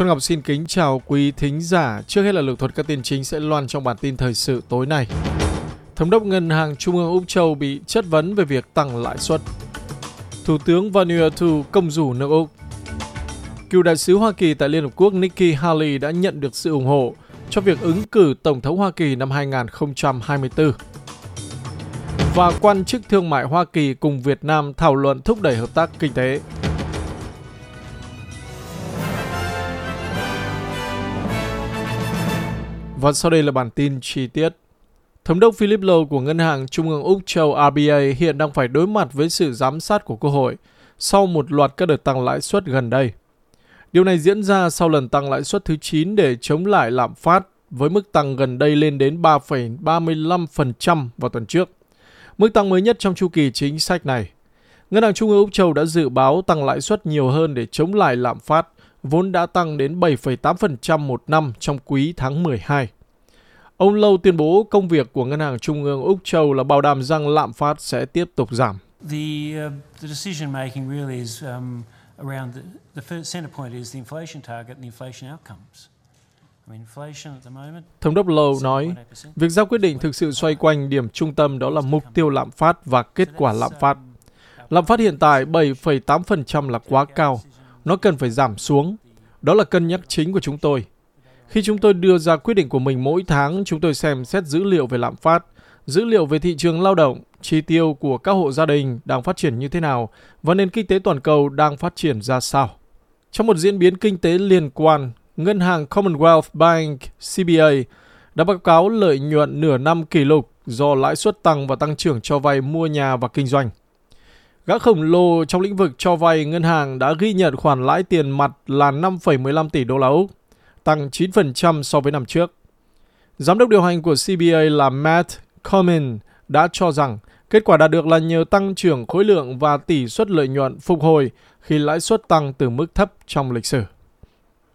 Xuân Ngọc xin kính chào quý thính giả. Trước hết là lược thuật các tin chính sẽ loan trong bản tin thời sự tối nay. Thống đốc Ngân hàng Trung ương Úc Châu bị chất vấn về việc tăng lãi suất. Thủ tướng Vanuatu, công rủ nước Úc. Cựu đại sứ Hoa Kỳ tại Liên Hợp Quốc Nikki Haley đã nhận được sự ủng hộ cho việc ứng cử Tổng thống Hoa Kỳ năm 2024. Và quan chức thương mại Hoa Kỳ cùng Việt Nam thảo luận thúc đẩy hợp tác kinh tế. Và sau đây là bản tin chi tiết. Thống đốc Philip Lowe của Ngân hàng Trung ương Úc Châu RBA hiện đang phải đối mặt với sự giám sát của Quốc hội sau một loạt các đợt tăng lãi suất gần đây. Điều này diễn ra sau lần tăng lãi suất thứ 9 để chống lại lạm phát với mức tăng gần đây lên đến 3,35% vào tuần trước. Mức tăng mới nhất trong chu kỳ chính sách này. Ngân hàng Trung ương Úc Châu đã dự báo tăng lãi suất nhiều hơn để chống lại lạm phát, vốn đã tăng đến 7,8% một năm trong quý tháng 12. Ông Lâu tuyên bố công việc của Ngân hàng Trung ương Úc Châu là bảo đảm rằng lạm phát sẽ tiếp tục giảm. The, uh, the decision making really is um, around the, the first center point is the inflation target and the inflation outcomes. Thống đốc Lowe nói, việc ra quyết định thực sự xoay quanh điểm trung tâm đó là mục tiêu lạm phát và kết quả lạm phát. Lạm phát hiện tại 7,8% là quá cao. Nó cần phải giảm xuống. Đó là cân nhắc chính của chúng tôi. Khi chúng tôi đưa ra quyết định của mình mỗi tháng, chúng tôi xem xét dữ liệu về lạm phát, dữ liệu về thị trường lao động, chi tiêu của các hộ gia đình đang phát triển như thế nào và nền kinh tế toàn cầu đang phát triển ra sao. Trong một diễn biến kinh tế liên quan, Ngân hàng Commonwealth Bank CBA đã báo cáo lợi nhuận nửa năm kỷ lục do lãi suất tăng và tăng trưởng cho vay mua nhà và kinh doanh. Gã khổng lồ trong lĩnh vực cho vay ngân hàng đã ghi nhận khoản lãi tiền mặt là 5,15 tỷ đô la Úc, tăng 9% so với năm trước. Giám đốc điều hành của CBA là Matt Comin đã cho rằng kết quả đạt được là nhờ tăng trưởng khối lượng và tỷ suất lợi nhuận phục hồi khi lãi suất tăng từ mức thấp trong lịch sử.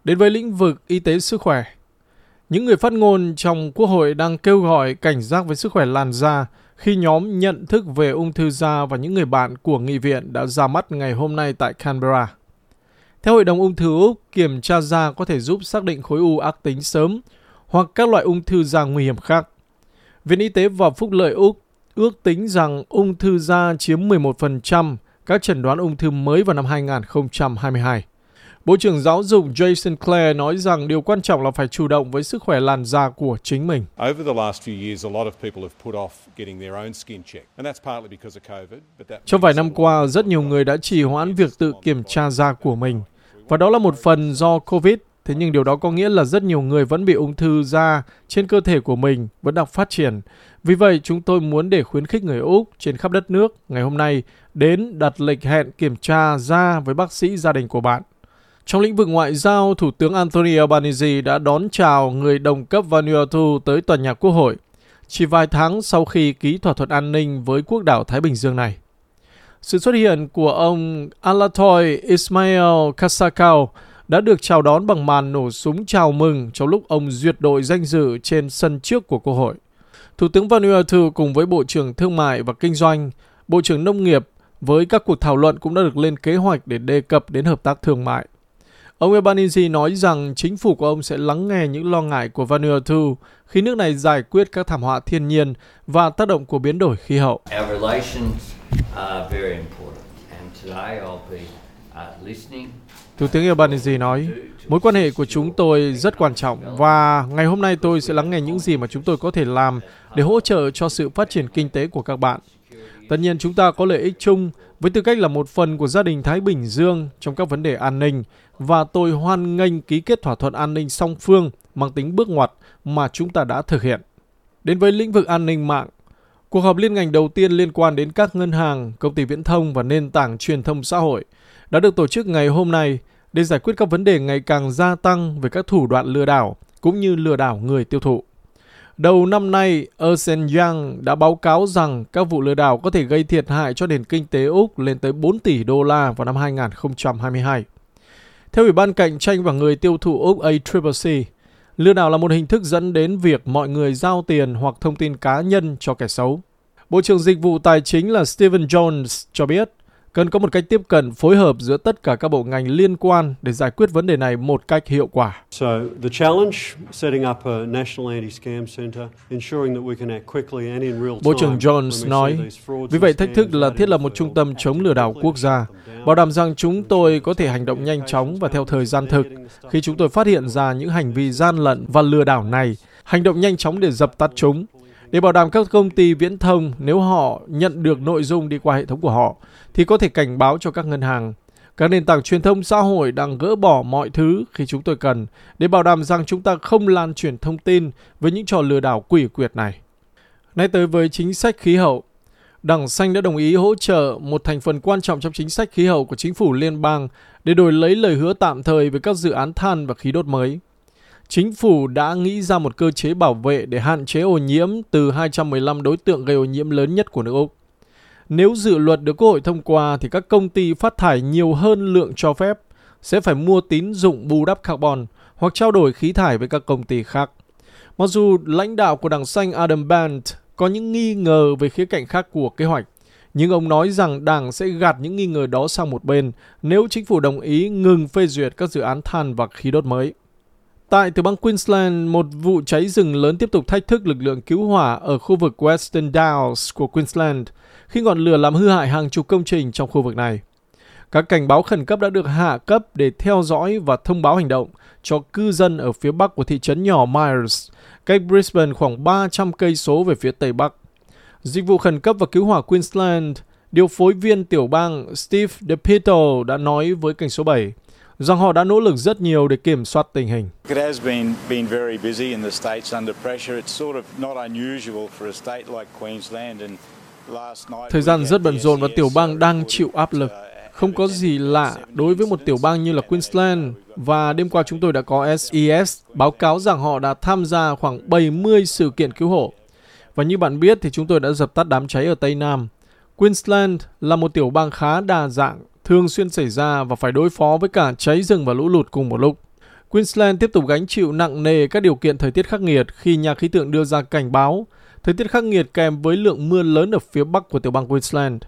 Đến với lĩnh vực y tế sức khỏe, những người phát ngôn trong Quốc hội đang kêu gọi cảnh giác với sức khỏe làn da khi nhóm nhận thức về ung thư da và những người bạn của nghị viện đã ra mắt ngày hôm nay tại Canberra. Theo Hội đồng ung thư Úc, kiểm tra da có thể giúp xác định khối u ác tính sớm hoặc các loại ung thư da nguy hiểm khác. Viện Y tế và Phúc lợi Úc ước tính rằng ung thư da chiếm 11% các chẩn đoán ung thư mới vào năm 2022. Bộ trưởng Giáo dục Jason Clare nói rằng điều quan trọng là phải chủ động với sức khỏe làn da của chính mình. Trong vài năm qua, rất nhiều người đã trì hoãn việc tự kiểm tra da của mình. Và đó là một phần do COVID. Thế nhưng điều đó có nghĩa là rất nhiều người vẫn bị ung thư da trên cơ thể của mình vẫn đang phát triển. Vì vậy, chúng tôi muốn để khuyến khích người Úc trên khắp đất nước ngày hôm nay đến đặt lịch hẹn kiểm tra da với bác sĩ gia đình của bạn. Trong lĩnh vực ngoại giao, Thủ tướng Anthony Albanese đã đón chào người đồng cấp Vanuatu tới tòa nhà quốc hội, chỉ vài tháng sau khi ký thỏa thuận an ninh với quốc đảo Thái Bình Dương này. Sự xuất hiện của ông Alatoy Ismail Kasakau đã được chào đón bằng màn nổ súng chào mừng trong lúc ông duyệt đội danh dự trên sân trước của Quốc hội. Thủ tướng Vanuatu cùng với Bộ trưởng Thương mại và Kinh doanh, Bộ trưởng Nông nghiệp với các cuộc thảo luận cũng đã được lên kế hoạch để đề cập đến hợp tác thương mại. Ông Albanese nói rằng chính phủ của ông sẽ lắng nghe những lo ngại của Vanuatu khi nước này giải quyết các thảm họa thiên nhiên và tác động của biến đổi khí hậu. Thủ tướng Albanese nói, mối quan hệ của chúng tôi rất quan trọng và ngày hôm nay tôi sẽ lắng nghe những gì mà chúng tôi có thể làm để hỗ trợ cho sự phát triển kinh tế của các bạn. Tất nhiên chúng ta có lợi ích chung với tư cách là một phần của gia đình Thái Bình Dương trong các vấn đề an ninh và tôi hoan nghênh ký kết thỏa thuận an ninh song phương mang tính bước ngoặt mà chúng ta đã thực hiện. Đến với lĩnh vực an ninh mạng, cuộc họp liên ngành đầu tiên liên quan đến các ngân hàng, công ty viễn thông và nền tảng truyền thông xã hội đã được tổ chức ngày hôm nay để giải quyết các vấn đề ngày càng gia tăng về các thủ đoạn lừa đảo cũng như lừa đảo người tiêu thụ. Đầu năm nay, Ernst Young đã báo cáo rằng các vụ lừa đảo có thể gây thiệt hại cho nền kinh tế Úc lên tới 4 tỷ đô la vào năm 2022. Theo Ủy ban Cạnh tranh và người tiêu thụ Úc ACCC, lừa đảo là một hình thức dẫn đến việc mọi người giao tiền hoặc thông tin cá nhân cho kẻ xấu. Bộ trưởng Dịch vụ Tài chính là Stephen Jones cho biết, Cần có một cách tiếp cận phối hợp giữa tất cả các bộ ngành liên quan để giải quyết vấn đề này một cách hiệu quả. So the challenge setting up a national anti-scam center, ensuring that we can act quickly and in real time. Bộ trưởng Jones nói, vì vậy thách thức là thiết lập một trung tâm chống lừa đảo quốc gia, bảo đảm rằng chúng tôi có thể hành động nhanh chóng và theo thời gian thực khi chúng tôi phát hiện ra những hành vi gian lận và lừa đảo này, hành động nhanh chóng để dập tắt chúng để bảo đảm các công ty viễn thông nếu họ nhận được nội dung đi qua hệ thống của họ thì có thể cảnh báo cho các ngân hàng. Các nền tảng truyền thông xã hội đang gỡ bỏ mọi thứ khi chúng tôi cần để bảo đảm rằng chúng ta không lan truyền thông tin với những trò lừa đảo quỷ quyệt này. Nay tới với chính sách khí hậu, Đảng Xanh đã đồng ý hỗ trợ một thành phần quan trọng trong chính sách khí hậu của chính phủ liên bang để đổi lấy lời hứa tạm thời về các dự án than và khí đốt mới chính phủ đã nghĩ ra một cơ chế bảo vệ để hạn chế ô nhiễm từ 215 đối tượng gây ô nhiễm lớn nhất của nước Úc. Nếu dự luật được Quốc hội thông qua thì các công ty phát thải nhiều hơn lượng cho phép sẽ phải mua tín dụng bù đắp carbon hoặc trao đổi khí thải với các công ty khác. Mặc dù lãnh đạo của đảng xanh Adam Band có những nghi ngờ về khía cạnh khác của kế hoạch, nhưng ông nói rằng đảng sẽ gạt những nghi ngờ đó sang một bên nếu chính phủ đồng ý ngừng phê duyệt các dự án than và khí đốt mới. Tại tiểu bang Queensland, một vụ cháy rừng lớn tiếp tục thách thức lực lượng cứu hỏa ở khu vực Western Downs của Queensland khi ngọn lửa làm hư hại hàng chục công trình trong khu vực này. Các cảnh báo khẩn cấp đã được hạ cấp để theo dõi và thông báo hành động cho cư dân ở phía bắc của thị trấn nhỏ Myers, cách Brisbane khoảng 300 cây số về phía tây bắc. Dịch vụ khẩn cấp và cứu hỏa Queensland, điều phối viên tiểu bang Steve DePito đã nói với kênh số 7 rằng họ đã nỗ lực rất nhiều để kiểm soát tình hình. Thời gian rất bận rộn và tiểu bang đang chịu áp lực. Không có gì lạ đối với một tiểu bang như là Queensland và đêm qua chúng tôi đã có SES e báo cáo rằng họ đã tham gia khoảng 70 sự kiện cứu hộ. Và như bạn biết thì chúng tôi đã dập tắt đám cháy ở Tây Nam. Queensland là một tiểu bang khá đa dạng thường xuyên xảy ra và phải đối phó với cả cháy rừng và lũ lụt cùng một lúc. Queensland tiếp tục gánh chịu nặng nề các điều kiện thời tiết khắc nghiệt khi nhà khí tượng đưa ra cảnh báo thời tiết khắc nghiệt kèm với lượng mưa lớn ở phía bắc của tiểu bang Queensland.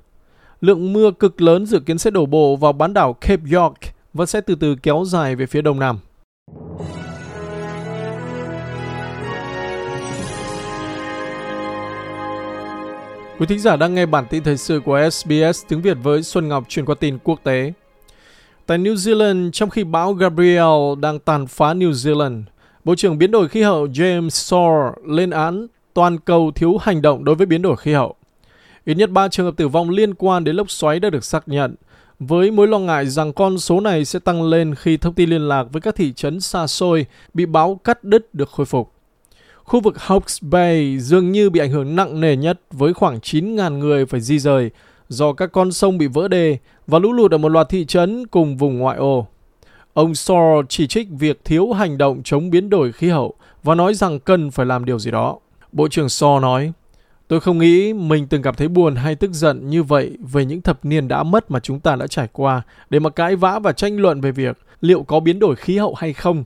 Lượng mưa cực lớn dự kiến sẽ đổ bộ vào bán đảo Cape York và sẽ từ từ kéo dài về phía đông nam. Quý thính giả đang nghe bản tin thời sự của SBS tiếng Việt với Xuân Ngọc truyền qua tin quốc tế. Tại New Zealand, trong khi bão Gabriel đang tàn phá New Zealand, Bộ trưởng Biến đổi khí hậu James Sore lên án toàn cầu thiếu hành động đối với biến đổi khí hậu. Ít nhất 3 trường hợp tử vong liên quan đến lốc xoáy đã được xác nhận, với mối lo ngại rằng con số này sẽ tăng lên khi thông tin liên lạc với các thị trấn xa xôi bị bão cắt đứt được khôi phục. Khu vực Hawke's Bay dường như bị ảnh hưởng nặng nề nhất với khoảng 9.000 người phải di rời do các con sông bị vỡ đê và lũ lụt ở một loạt thị trấn cùng vùng ngoại ô. Ông Sor chỉ trích việc thiếu hành động chống biến đổi khí hậu và nói rằng cần phải làm điều gì đó. Bộ trưởng Sor nói, Tôi không nghĩ mình từng cảm thấy buồn hay tức giận như vậy về những thập niên đã mất mà chúng ta đã trải qua để mà cãi vã và tranh luận về việc liệu có biến đổi khí hậu hay không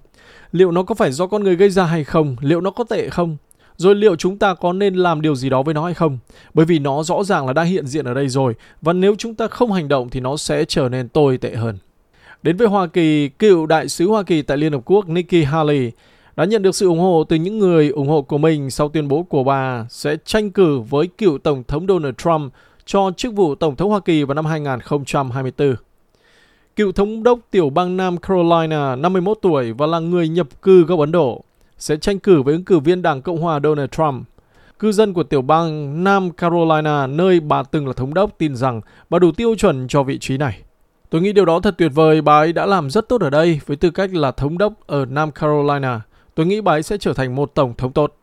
liệu nó có phải do con người gây ra hay không, liệu nó có tệ không, rồi liệu chúng ta có nên làm điều gì đó với nó hay không? Bởi vì nó rõ ràng là đã hiện diện ở đây rồi, và nếu chúng ta không hành động thì nó sẽ trở nên tồi tệ hơn. Đến với Hoa Kỳ, cựu đại sứ Hoa Kỳ tại Liên Hợp Quốc Nikki Haley đã nhận được sự ủng hộ từ những người ủng hộ của mình sau tuyên bố của bà sẽ tranh cử với cựu Tổng thống Donald Trump cho chức vụ Tổng thống Hoa Kỳ vào năm 2024. Cựu thống đốc tiểu bang Nam Carolina, 51 tuổi và là người nhập cư gốc Ấn Độ, sẽ tranh cử với ứng cử viên Đảng Cộng hòa Donald Trump. Cư dân của tiểu bang Nam Carolina, nơi bà từng là thống đốc, tin rằng bà đủ tiêu chuẩn cho vị trí này. Tôi nghĩ điều đó thật tuyệt vời, bà ấy đã làm rất tốt ở đây với tư cách là thống đốc ở Nam Carolina. Tôi nghĩ bà ấy sẽ trở thành một tổng thống tốt.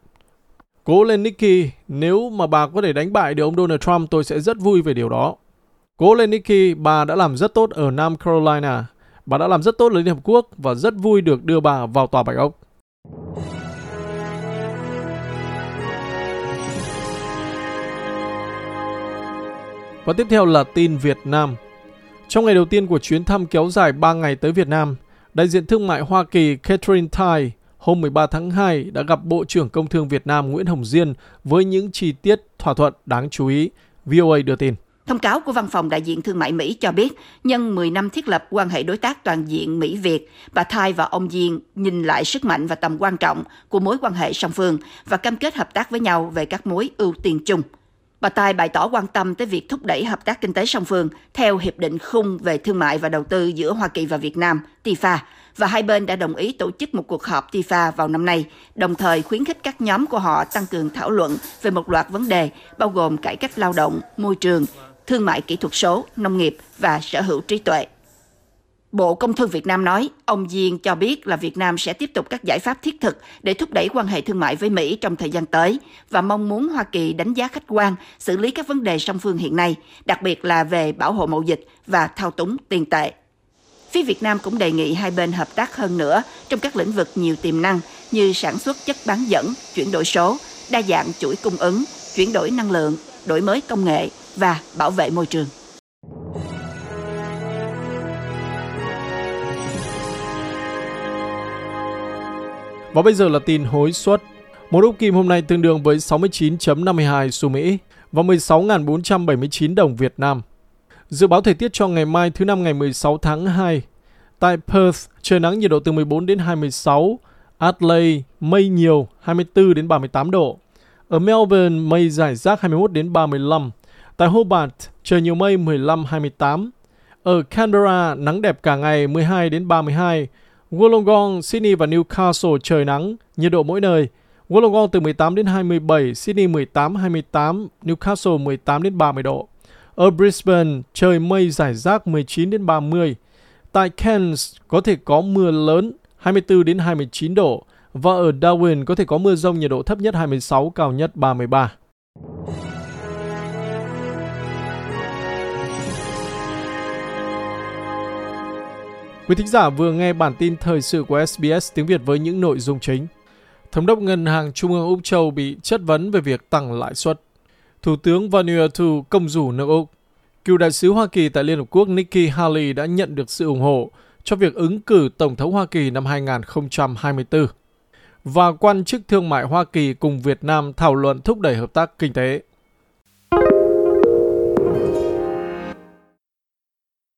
Cố lên Nikki, nếu mà bà có thể đánh bại được ông Donald Trump tôi sẽ rất vui về điều đó. Cố lên Nikki, bà đã làm rất tốt ở Nam Carolina. Bà đã làm rất tốt ở Liên Hợp Quốc và rất vui được đưa bà vào tòa Bạch Ốc. Và tiếp theo là tin Việt Nam. Trong ngày đầu tiên của chuyến thăm kéo dài 3 ngày tới Việt Nam, đại diện thương mại Hoa Kỳ Catherine Tai hôm 13 tháng 2 đã gặp Bộ trưởng Công Thương Việt Nam Nguyễn Hồng Diên với những chi tiết thỏa thuận đáng chú ý, VOA đưa tin. Thông cáo của Văn phòng Đại diện Thương mại Mỹ cho biết, nhân 10 năm thiết lập quan hệ đối tác toàn diện Mỹ-Việt, bà Thai và ông Diên nhìn lại sức mạnh và tầm quan trọng của mối quan hệ song phương và cam kết hợp tác với nhau về các mối ưu tiên chung. Bà Tài bày tỏ quan tâm tới việc thúc đẩy hợp tác kinh tế song phương theo Hiệp định khung về thương mại và đầu tư giữa Hoa Kỳ và Việt Nam, TIFA, và hai bên đã đồng ý tổ chức một cuộc họp TIFA vào năm nay, đồng thời khuyến khích các nhóm của họ tăng cường thảo luận về một loạt vấn đề, bao gồm cải cách lao động, môi trường, thương mại kỹ thuật số, nông nghiệp và sở hữu trí tuệ. Bộ Công Thương Việt Nam nói, ông Diên cho biết là Việt Nam sẽ tiếp tục các giải pháp thiết thực để thúc đẩy quan hệ thương mại với Mỹ trong thời gian tới và mong muốn Hoa Kỳ đánh giá khách quan, xử lý các vấn đề song phương hiện nay, đặc biệt là về bảo hộ mậu dịch và thao túng tiền tệ. Phía Việt Nam cũng đề nghị hai bên hợp tác hơn nữa trong các lĩnh vực nhiều tiềm năng như sản xuất chất bán dẫn, chuyển đổi số, đa dạng chuỗi cung ứng, chuyển đổi năng lượng, đổi mới công nghệ và bảo vệ môi trường. Và bây giờ là tin hối suất. Một úc kim hôm nay tương đương với 69.52 xu Mỹ và 16.479 đồng Việt Nam. Dự báo thời tiết cho ngày mai thứ năm ngày 16 tháng 2. Tại Perth, trời nắng nhiệt độ từ 14 đến 26. Adelaide, mây nhiều, 24 đến 38 độ. Ở Melbourne, mây rải rác 21 đến 35. Tại Hobart, trời nhiều mây 15 28. Ở Canberra, nắng đẹp cả ngày 12 đến 32. Wollongong, Sydney và Newcastle trời nắng, nhiệt độ mỗi nơi. Wollongong từ 18 đến 27, Sydney 18 28, Newcastle 18 đến 30 độ. Ở Brisbane, trời mây rải rác 19 đến 30. Tại Cairns có thể có mưa lớn 24 đến 29 độ và ở Darwin có thể có mưa rông nhiệt độ thấp nhất 26, cao nhất 33. Quý thính giả vừa nghe bản tin thời sự của SBS tiếng Việt với những nội dung chính. Thống đốc Ngân hàng Trung ương Úc Châu bị chất vấn về việc tăng lãi suất. Thủ tướng Vanuatu công rủ nước Úc. Cựu đại sứ Hoa Kỳ tại Liên Hợp Quốc Nikki Haley đã nhận được sự ủng hộ cho việc ứng cử Tổng thống Hoa Kỳ năm 2024. Và quan chức thương mại Hoa Kỳ cùng Việt Nam thảo luận thúc đẩy hợp tác kinh tế.